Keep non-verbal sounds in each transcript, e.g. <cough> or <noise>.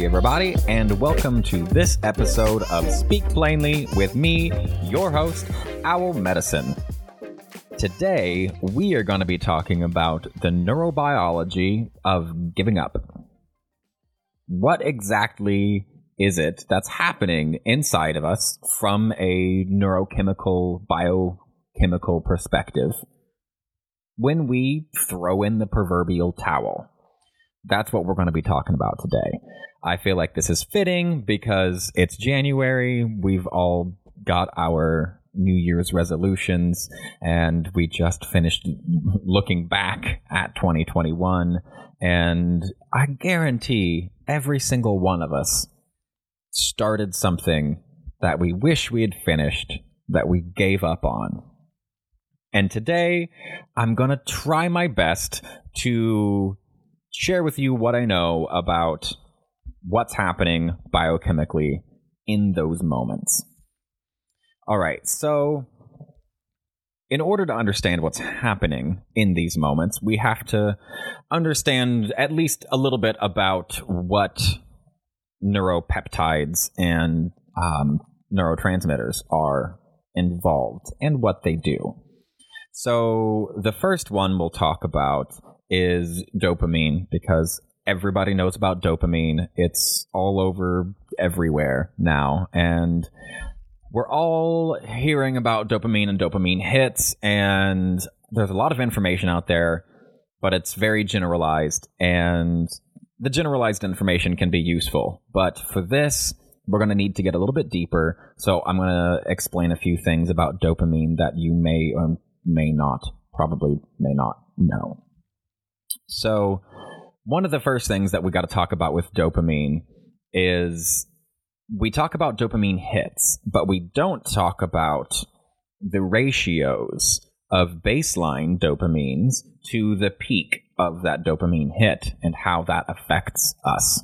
Everybody, and welcome to this episode of Speak Plainly with me, your host, Owl Medicine. Today, we are going to be talking about the neurobiology of giving up. What exactly is it that's happening inside of us from a neurochemical, biochemical perspective when we throw in the proverbial towel? That's what we're going to be talking about today. I feel like this is fitting because it's January. We've all got our New Year's resolutions, and we just finished looking back at 2021. And I guarantee every single one of us started something that we wish we had finished, that we gave up on. And today, I'm going to try my best to share with you what I know about what's happening biochemically in those moments. All right, so in order to understand what's happening in these moments, we have to understand at least a little bit about what neuropeptides and um, neurotransmitters are involved and what they do. So, the first one we'll talk about is dopamine because everybody knows about dopamine. It's all over everywhere now. And we're all hearing about dopamine and dopamine hits, and there's a lot of information out there, but it's very generalized. And the generalized information can be useful. But for this, we're going to need to get a little bit deeper. So I'm going to explain a few things about dopamine that you may or may not, probably may not know. So, one of the first things that we got to talk about with dopamine is we talk about dopamine hits, but we don't talk about the ratios of baseline dopamines to the peak of that dopamine hit and how that affects us.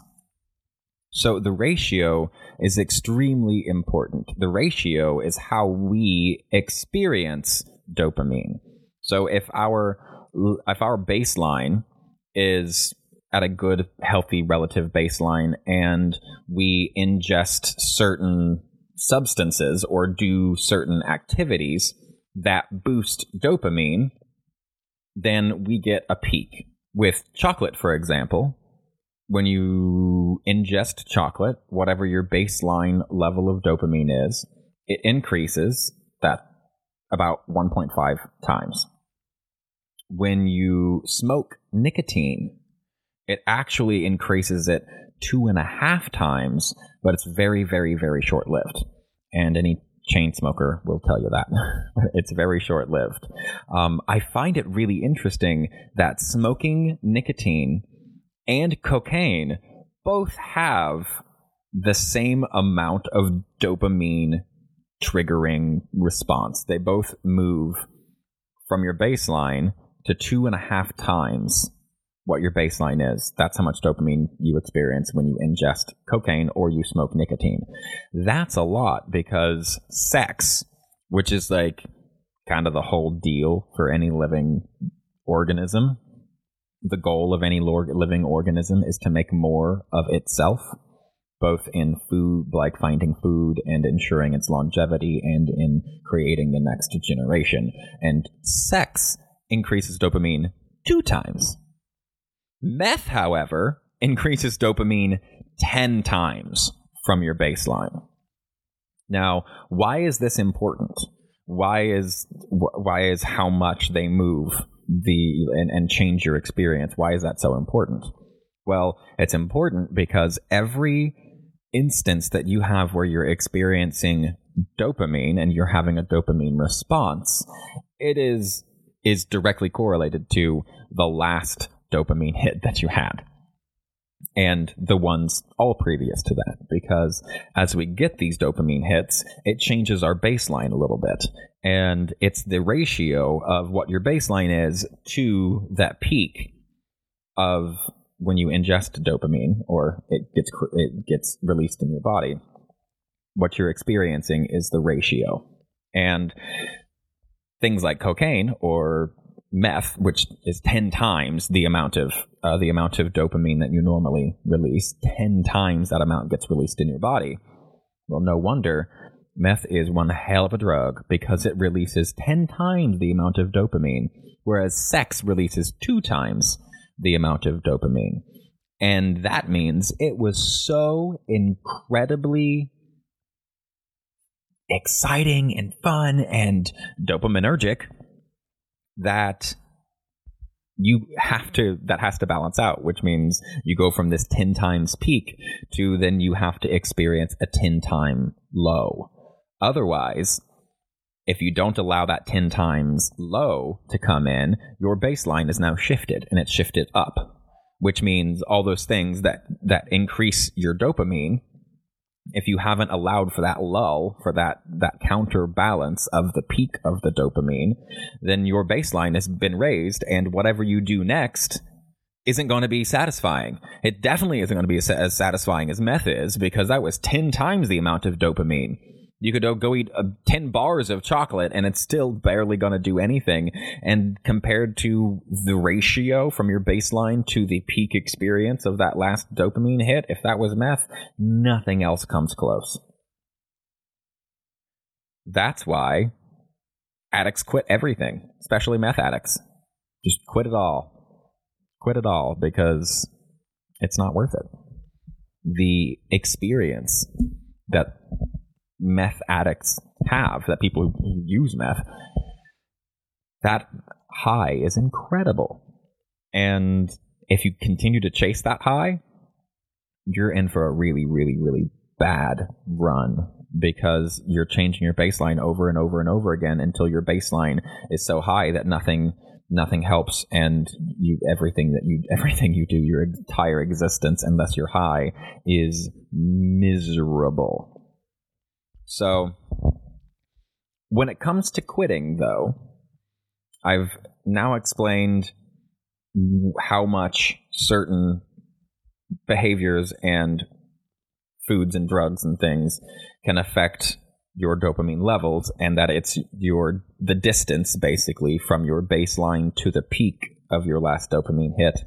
So the ratio is extremely important. The ratio is how we experience dopamine. So if our if our baseline is at a good, healthy relative baseline and we ingest certain substances or do certain activities that boost dopamine, then we get a peak. With chocolate, for example, when you ingest chocolate, whatever your baseline level of dopamine is, it increases that about 1.5 times when you smoke nicotine, it actually increases it two and a half times, but it's very, very, very short lived. And any chain smoker will tell you that. <laughs> it's very short lived. Um, I find it really interesting that smoking nicotine and cocaine both have the same amount of dopamine triggering response. They both move from your baseline to two and a half times what your baseline is. That's how much dopamine you experience when you ingest cocaine or you smoke nicotine. That's a lot because sex, which is like kind of the whole deal for any living organism, the goal of any living organism is to make more of itself, both in food, like finding food and ensuring its longevity, and in creating the next generation. And sex increases dopamine two times. Meth, however, increases dopamine 10 times from your baseline. Now, why is this important? Why is why is how much they move the and, and change your experience? Why is that so important? Well, it's important because every instance that you have where you're experiencing dopamine and you're having a dopamine response, it is is directly correlated to the last dopamine hit that you had. And the ones all previous to that because as we get these dopamine hits it changes our baseline a little bit. And it's the ratio of what your baseline is to that peak of when you ingest dopamine or it gets it gets released in your body. What you're experiencing is the ratio. And things like cocaine or meth, which is 10 times the amount of uh, the amount of dopamine that you normally release. 10 times that amount gets released in your body. Well, no wonder meth is one hell of a drug because it releases 10 times the amount of dopamine, whereas sex releases two times the amount of dopamine. And that means it was so incredibly exciting and fun and dopaminergic that you have to that has to balance out which means you go from this 10 times peak to then you have to experience a 10 time low. Otherwise if you don't allow that 10 times low to come in your baseline is now shifted and it's shifted up which means all those things that that increase your dopamine if you haven't allowed for that lull for that that counterbalance of the peak of the dopamine then your baseline has been raised and whatever you do next isn't going to be satisfying. It definitely isn't going to be as, as satisfying as meth is because that was 10 times the amount of dopamine you could go eat uh, 10 bars of chocolate and it's still barely going to do anything. And compared to the ratio from your baseline to the peak experience of that last dopamine hit, if that was meth, nothing else comes close. That's why addicts quit everything, especially meth addicts. Just quit it all. Quit it all because it's not worth it. The experience that meth addicts have, that people who use meth, that high is incredible. And if you continue to chase that high, you're in for a really, really, really bad run because you're changing your baseline over and over and over again until your baseline is so high that nothing nothing helps and you everything that you <laughs> everything you do your entire existence unless you're high is miserable so, when it comes to quitting, though, I've now explained how much certain behaviors and foods and drugs and things can affect your dopamine levels and that it's your the distance basically from your baseline to the peak of your last dopamine hit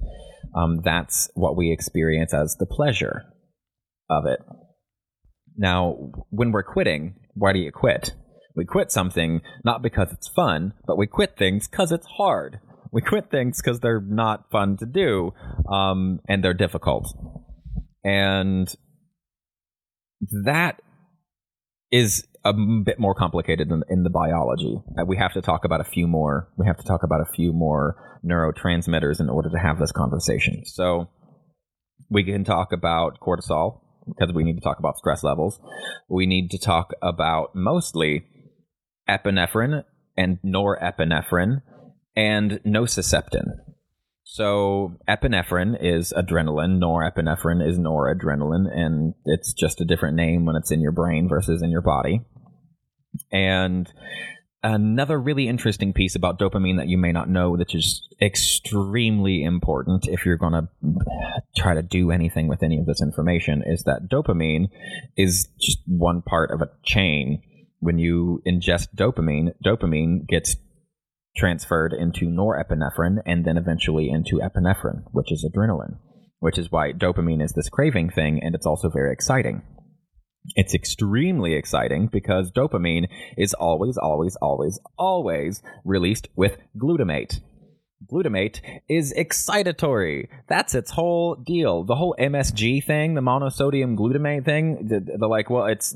um, that's what we experience as the pleasure of it now, when we're quitting, why do you quit? We quit something not because it's fun, but we quit things because it's hard. We quit things because they're not fun to do um, and they're difficult. And that is a bit more complicated in, in the biology. Uh, we have to talk about a few more. We have to talk about a few more neurotransmitters in order to have this conversation. So we can talk about cortisol, because we need to talk about stress levels. We need to talk about mostly epinephrine and norepinephrine and nociceptin. So epinephrine is adrenaline, norepinephrine is noradrenaline, and it's just a different name when it's in your brain versus in your body. And another really interesting piece about dopamine that you may not know that is extremely important if you're going to try to do anything with any of this information is that dopamine is just one part of a chain. When you ingest dopamine dopamine gets transferred into norepinephrine and then eventually into epinephrine which is adrenaline which is why dopamine is this craving thing and it's also very exciting it's extremely exciting because dopamine is always, always, always, always released with glutamate. Glutamate is excitatory. That's its whole deal. The whole MSG thing, the monosodium glutamate thing, the, like, well, it's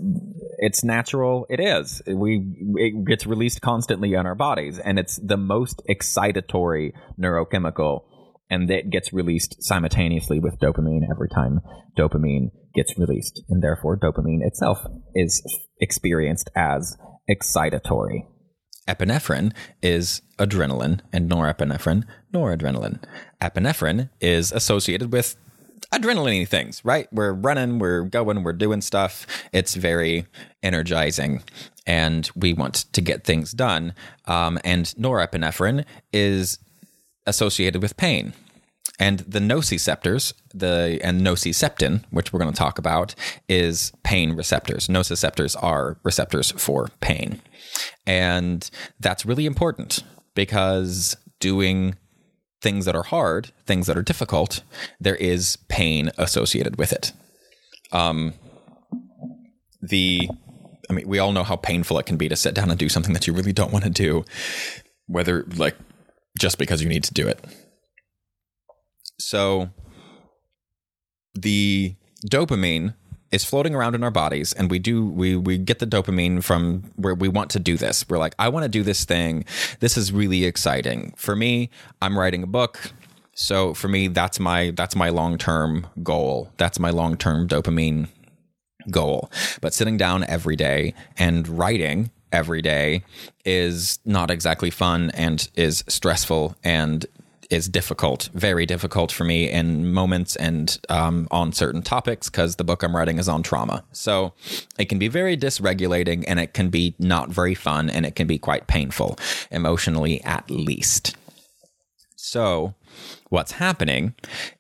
it's natural. It is. We it gets released constantly in our bodies, and it's the most excitatory neurochemical and it gets released simultaneously with dopamine every time dopamine gets released, and therefore dopamine itself is experienced as excitatory. Epinephrine is adrenaline, and norepinephrine, noradrenaline. Epinephrine is associated with adrenaline things, right? We're running, we're going, we're doing stuff. It's very energizing, and we want to get things done. Um, and norepinephrine is associated with pain. And the nociceptors, the and nociceptin, which we're going to talk about, is pain receptors. Nociceptors are receptors for pain. And that's really important because doing things that are hard, things that are difficult, there is pain associated with it. Um, the, I mean, we all know how painful it can be to sit down and do something that you really don't want to do, whether like just because you need to do it. So, the dopamine is floating around in our bodies and we do we we get the dopamine from where we want to do this. We're like i want to do this thing. This is really exciting. For me i'm writing a book. So for me that's my that's my long-term goal. That's my long-term dopamine goal. But sitting down every day and writing every day is not exactly fun and is stressful and is difficult, very difficult for me in moments and um, on certain topics because the book I'm writing is on trauma. So it can be very dysregulating and it can be not very fun and it can be quite painful, emotionally at least. So what's happening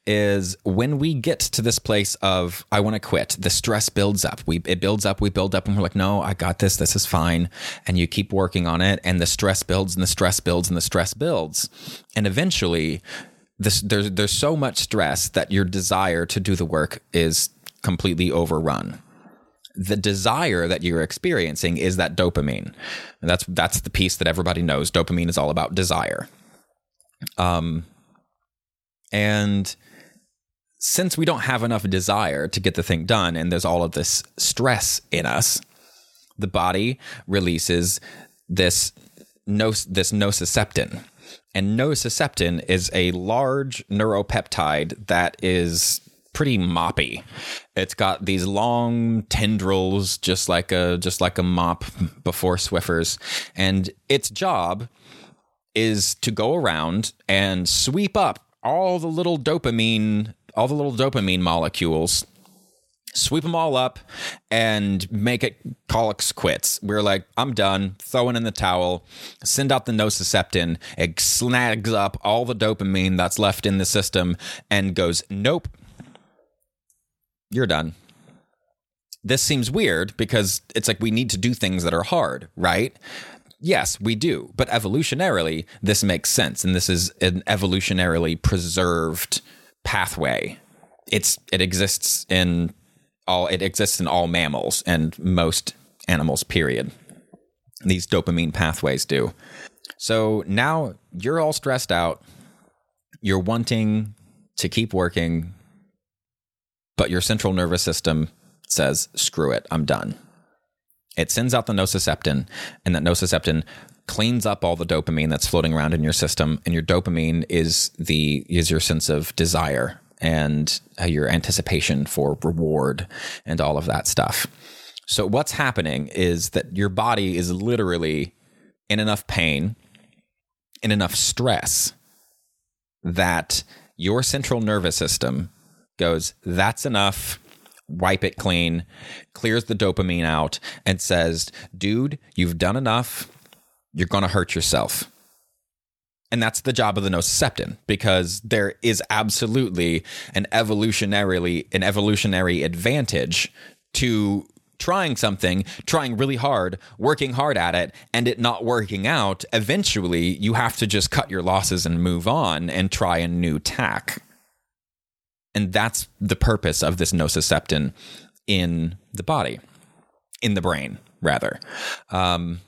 is when we get to this place of I want to quit, the stress builds up. We it builds up, we build up, and we're like, no, I got this. This is fine. And you keep working on it, and the stress builds, and the stress builds, and the stress builds, and eventually, this there's there's so much stress that your desire to do the work is completely overrun the desire that you're experiencing is that dopamine. And that's that's the piece that everybody knows. Dopamine is all about desire. Um, and since we don't have enough desire to get the thing done, and there's all of this stress in us, the body releases this no, this nociceptin. And nociceptin is a large neuropeptide that is pretty moppy. It's got these long tendrils, just like a just like a mop before Swiffers, and its job is to go around and sweep up all the little dopamine, all the little dopamine molecules, sweep them all up and make it call it quits. We're like, I'm done, throwing in the towel, send out the nociceptin, it snags up all the dopamine that's left in the system and goes, nope, you're done. This seems weird because it's like we need to do things that are hard, right? Yes, we do. But evolutionarily, this makes sense. And this is an evolutionarily preserved pathway. It's it exists in all it exists in all mammals and most animals, period. These dopamine pathways do. So now you're all stressed out. You're wanting to keep working, but your central nervous system says, screw it, I'm done. It sends out the nociceptin, and that nociceptin cleans up all the dopamine that's floating around in your system. And your dopamine is the is your sense of desire and uh, your anticipation for reward and all of that stuff. So what's happening is that your body is literally in enough pain, in enough stress that your central nervous system goes, that's enough wipe it clean, clears the dopamine out, and says, dude, you've done enough. You're going to hurt yourself. And that's the job of the nociceptin because there is absolutely an evolutionarily an evolutionary advantage to trying something, trying really hard, working hard at it, and it not working out. Eventually, you have to just cut your losses and move on and try a new tack. And that's the purpose of this nociceptin in the body, in the brain, rather. Um,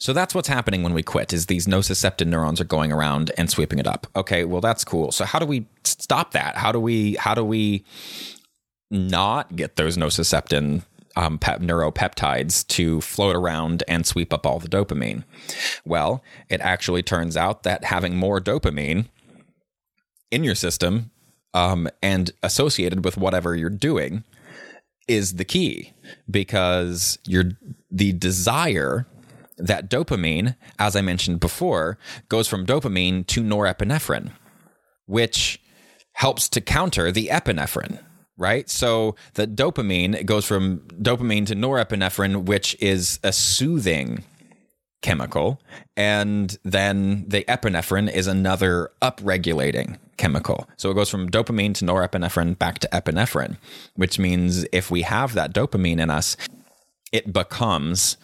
so that's what's happening when we quit is these nociceptin neurons are going around and sweeping it up. Okay, well that's cool. So how do we stop that? How do we how do we not get those nociceptin um, pep- neuropeptides to float around and sweep up all the dopamine? Well, it actually turns out that having more dopamine in your system um, and associated with whatever you're doing is the key because your the desire that dopamine, as I mentioned before, goes from dopamine to norepinephrine, which helps to counter the epinephrine, right? So the dopamine goes from dopamine to norepinephrine, which is a soothing chemical, and then the epinephrine is another upregulating chemical. So it goes from dopamine to norepinephrine back to epinephrine, which means if we have that dopamine in us, it becomes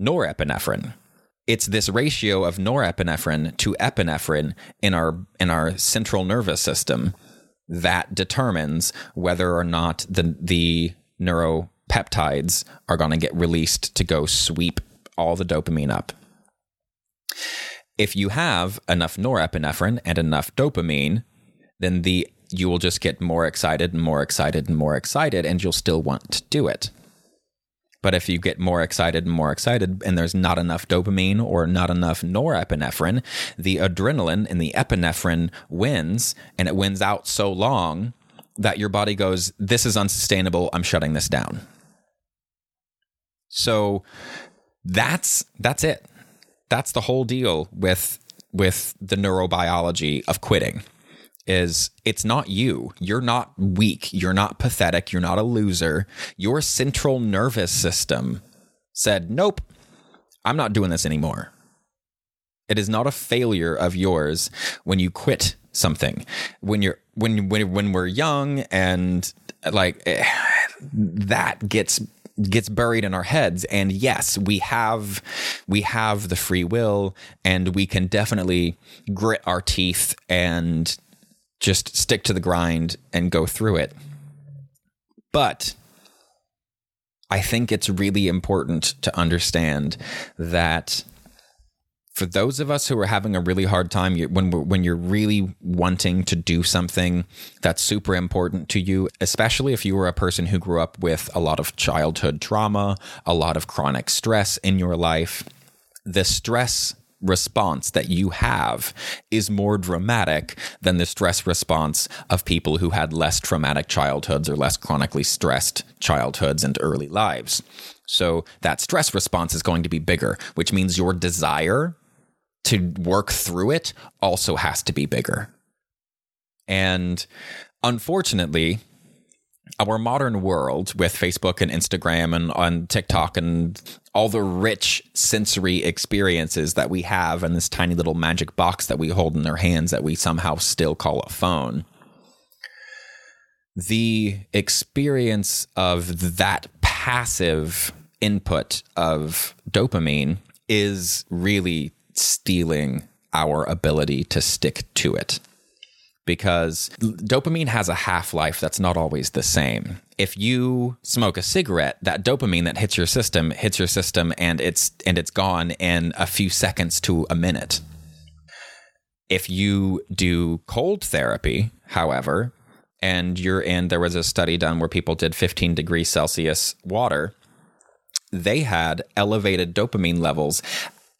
norepinephrine. it's this ratio of norepinephrine to epinephrine in our in our central nervous system that determines whether or not the the neuropeptides are going to get released to go sweep all the dopamine up. If you have enough norepinephrine and enough dopamine, then the you will just get more excited and more excited and more excited and you'll still want to do it. But if you get more excited and more excited and there's not enough dopamine or not enough norepinephrine, the adrenaline and the epinephrine wins and it wins out so long that your body goes, This is unsustainable. I'm shutting this down. So that's that's it. That's the whole deal with with the neurobiology of quitting is it's not you. You're not weak. You're not pathetic. You're not a loser. Your central nervous system said, nope, I'm not doing this anymore. It is not a failure of yours when you quit something. When you're when when when we're young and like <sighs> that gets gets buried in our heads and yes we have we have the free will and we can definitely grit our teeth and just stick to the grind and go through it. But I think it's really important to understand that for those of us who are having a really hard time when when you're really wanting to do something that's super important to you especially if you were a person who grew up with a lot of childhood trauma a lot of chronic stress in your life the stress response that you have is more dramatic than the stress response of people who had less traumatic childhoods or less chronically stressed childhoods and early lives. So that stress response is going to be bigger, which means your desire to work through it also has to be bigger. And unfortunately, our modern world with Facebook and Instagram and on TikTok and all the rich sensory experiences that we have in this tiny little magic box that we hold in our hands that we somehow still call a phone. The experience of that passive input of dopamine is really stealing our ability to stick to it because dopamine has a half life that's not always the same. If you smoke a cigarette, that dopamine that hits your system hits your system and it's and it's gone in a few seconds to a minute. If you do cold therapy, however, and you're in there was a study done where people did 15 degrees Celsius water, they had elevated dopamine levels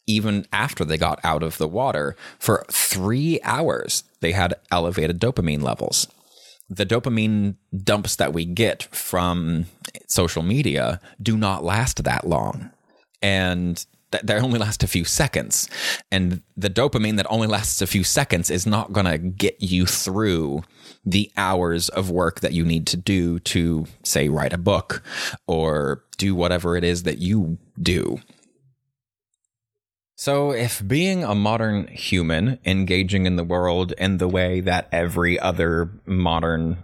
even after they got out of the water for three hours they had elevated dopamine levels. The dopamine dumps that we get from social media do not last that long. And they only last a few seconds. And the dopamine that only lasts a few seconds is not going to get you through the hours of work that you need to do to, say, write a book or do whatever it is that you do. So, if being a modern human engaging in the world in the way that every other modern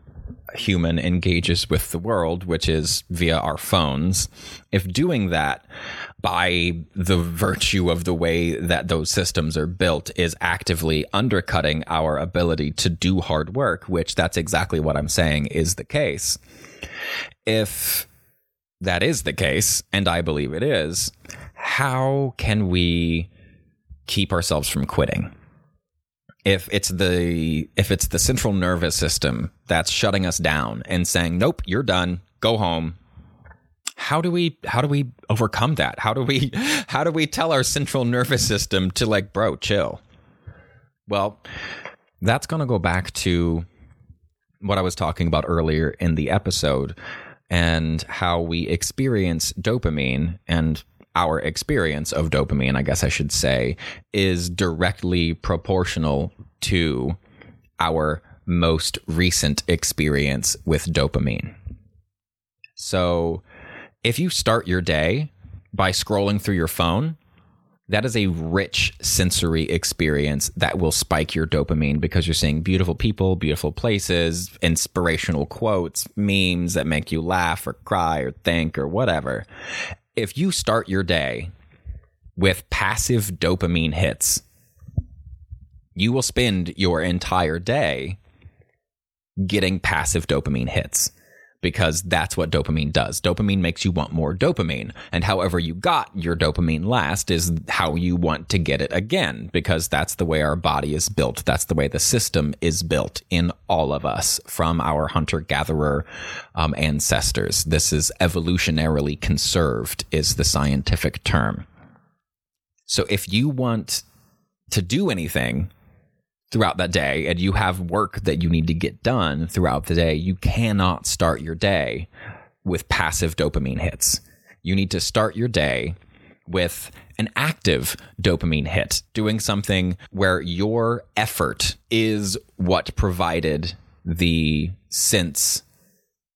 human engages with the world, which is via our phones, if doing that by the virtue of the way that those systems are built is actively undercutting our ability to do hard work, which that's exactly what I'm saying is the case. If that is the case, and I believe it is, how can we keep ourselves from quitting? If it's the if it's the central nervous system that's shutting us down and saying, "Nope, you're done. Go home." How do we how do we overcome that? How do we <laughs> how do we tell our central nervous system to like, "Bro, chill." Well, that's going to go back to what I was talking about earlier in the episode and how we experience dopamine and our experience of dopamine, I guess I should say, is directly proportional to our most recent experience with dopamine. So if you start your day by scrolling through your phone, that is a rich sensory experience that will spike your dopamine because you're seeing beautiful people, beautiful places, inspirational quotes, memes that make you laugh or cry or think or whatever if you start your day with passive dopamine hits. You will spend your entire day getting passive dopamine hits because that's what dopamine does. Dopamine makes you want more dopamine. And however you got your dopamine last is how you want to get it again because that's the way our body is built. That's the way the system is built in all of us from our hunter gatherer um, ancestors. This is evolutionarily conserved, is the scientific term. So if you want to do anything, throughout that day and you have work that you need to get done throughout the day, you cannot start your day with passive dopamine hits. You need to start your day with an active dopamine hit, doing something where your effort is what provided the sense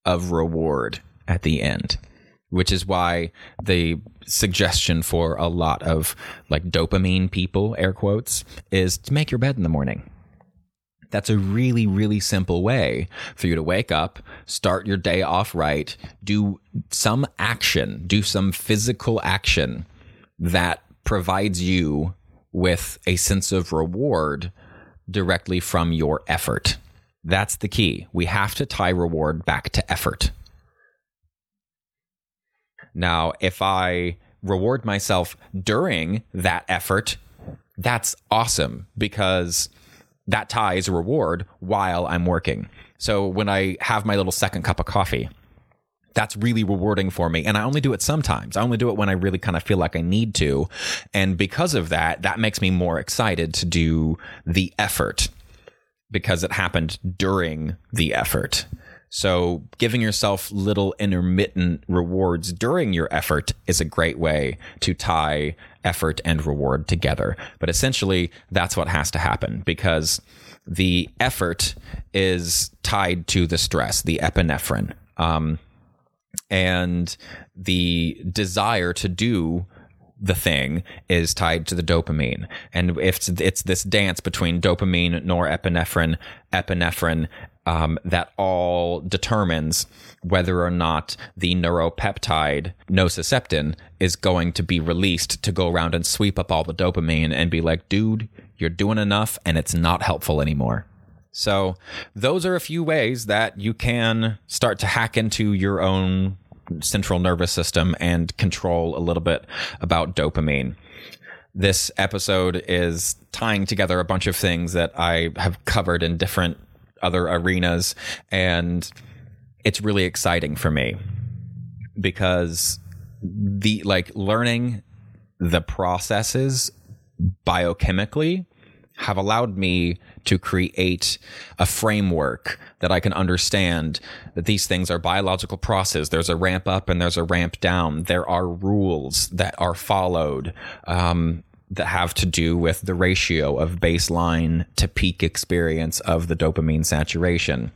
of reward at the end, which is why the suggestion for a lot of like dopamine people, air quotes, is to make your bed in the morning. That's a really, really simple way for you to wake up, start your day off right, do some action, do some physical action that provides you with a sense of reward directly from your effort. That's the key. We have to tie reward back to effort. Now, if I reward myself during that effort, that's awesome because that ties a reward while I'm working. So when I have my little second cup of coffee, that's really rewarding for me. And I only do it sometimes. I only do it when I really kind of feel like I need to. And because of that, that makes me more excited to do the effort because it happened during the effort. So, giving yourself little intermittent rewards during your effort is a great way to tie effort and reward together. But essentially, that's what has to happen because the effort is tied to the stress, the epinephrine. Um, and the desire to do the thing is tied to the dopamine. And if it's this dance between dopamine, norepinephrine, epinephrine, um, that all determines whether or not the neuropeptide nociceptin is going to be released to go around and sweep up all the dopamine and be like, dude, you're doing enough and it's not helpful anymore. So, those are a few ways that you can start to hack into your own central nervous system and control a little bit about dopamine this episode is tying together a bunch of things that I have covered in different other arenas. And it's really exciting for me because the like learning the processes biochemically have allowed me to create a framework that I can understand that these things are biological processes. There's a ramp up and there's a ramp down. There are rules that are followed. Um, that have to do with the ratio of baseline to peak experience of the dopamine saturation.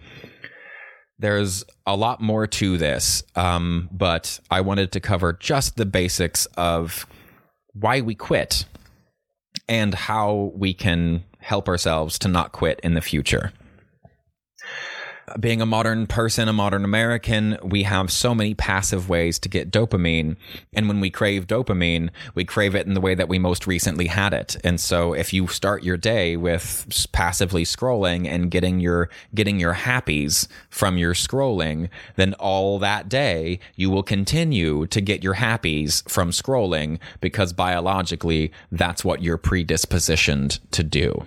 There's a lot more to this, um, but I wanted to cover just the basics of why we quit and how we can help ourselves to not quit in the future being a modern person, a modern American, we have so many passive ways to get dopamine. And when we crave dopamine, we crave it in the way that we most recently had it. And so if you start your day with passively scrolling and getting your, getting your happies from your scrolling, then all that day you will continue to get your happies from scrolling because biologically that's what you're predispositioned to do.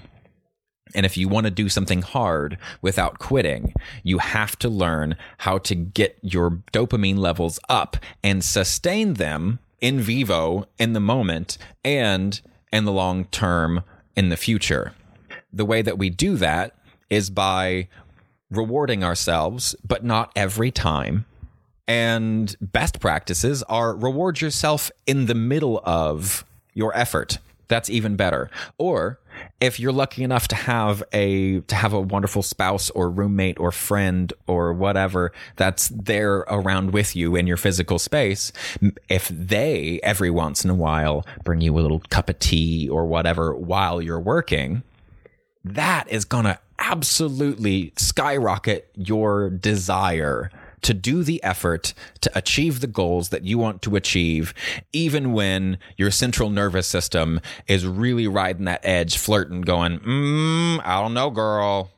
And if you want to do something hard without quitting, you have to learn how to get your dopamine levels up and sustain them in vivo in the moment and in the long term in the future. The way that we do that is by rewarding ourselves, but not every time. And best practices are reward yourself in the middle of your effort. That's even better. Or if you're lucky enough to have a to have a wonderful spouse or roommate or friend or whatever that's there around with you in your physical space if they every once in a while bring you a little cup of tea or whatever while you're working that is going to absolutely skyrocket your desire to do the effort to achieve the goals that you want to achieve, even when your central nervous system is really riding that edge, flirting, going, mm, I don't know, girl.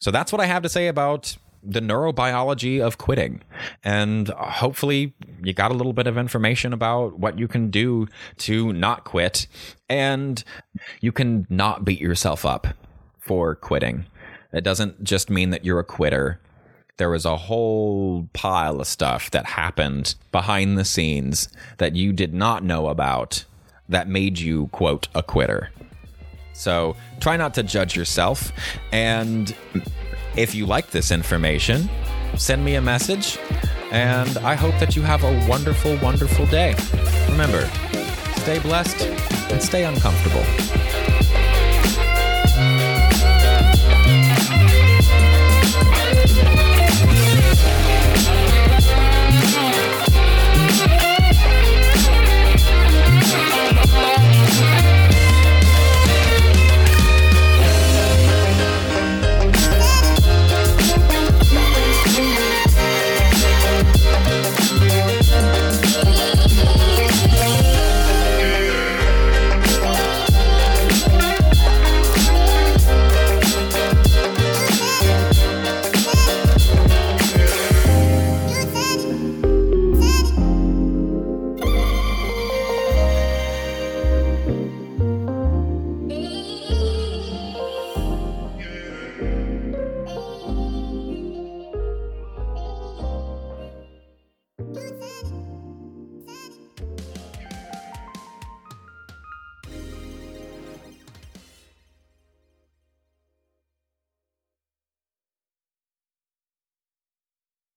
So that's what I have to say about the neurobiology of quitting. And hopefully, you got a little bit of information about what you can do to not quit, and you can not beat yourself up for quitting. It doesn't just mean that you're a quitter. There was a whole pile of stuff that happened behind the scenes that you did not know about that made you, quote, a quitter. So try not to judge yourself. And if you like this information, send me a message. And I hope that you have a wonderful, wonderful day. Remember, stay blessed and stay uncomfortable.